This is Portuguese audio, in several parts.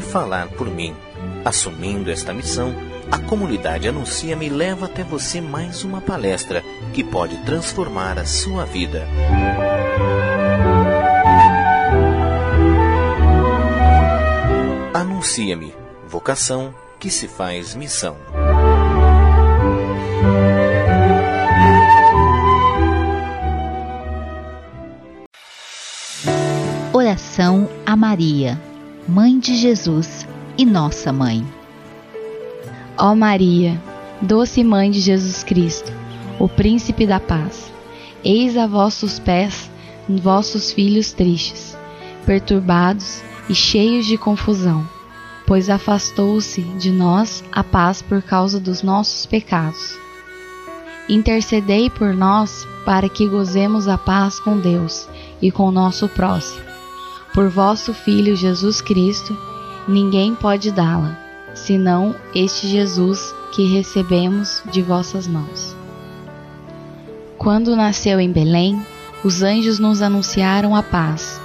falar por mim. Assumindo esta missão, a comunidade Anuncia-me leva até você mais uma palestra que pode transformar a sua vida. Anuncia-me, vocação que se faz missão. Oração a Maria, Mãe de Jesus e Nossa Mãe. Ó Maria, doce Mãe de Jesus Cristo, o Príncipe da Paz, eis a vossos pés vossos filhos tristes, perturbados e cheios de confusão, pois afastou-se de nós a paz por causa dos nossos pecados. Intercedei por nós para que gozemos a paz com Deus e com nosso próximo. Por vosso Filho Jesus Cristo, ninguém pode dá-la, senão este Jesus que recebemos de vossas mãos. Quando nasceu em Belém, os anjos nos anunciaram a paz,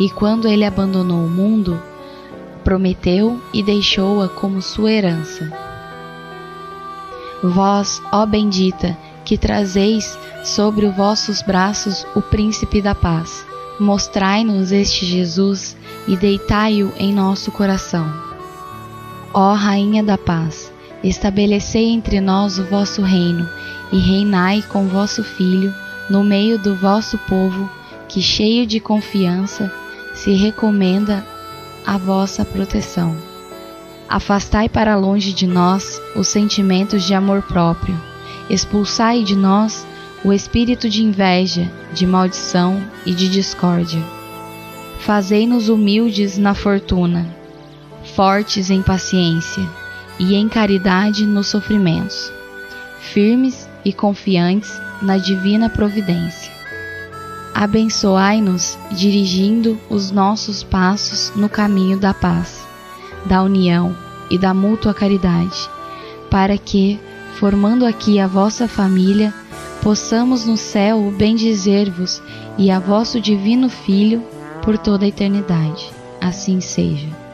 e quando ele abandonou o mundo, prometeu e deixou-a como sua herança. Vós, ó bendita, que trazeis sobre os vossos braços o príncipe da paz, Mostrai-nos este Jesus e deitai-o em nosso coração. Ó Rainha da Paz, estabelecei entre nós o vosso reino e reinai com vosso Filho no meio do vosso povo, que cheio de confiança se recomenda à vossa proteção. Afastai para longe de nós os sentimentos de amor próprio, expulsai de nós o espírito de inveja, de maldição e de discórdia. Fazei-nos humildes na fortuna, fortes em paciência e em caridade nos sofrimentos, firmes e confiantes na divina providência. Abençoai-nos dirigindo os nossos passos no caminho da paz, da união e da mútua caridade, para que, formando aqui a vossa família, possamos no céu bendizer-vos e a vosso divino Filho por toda a eternidade. Assim seja.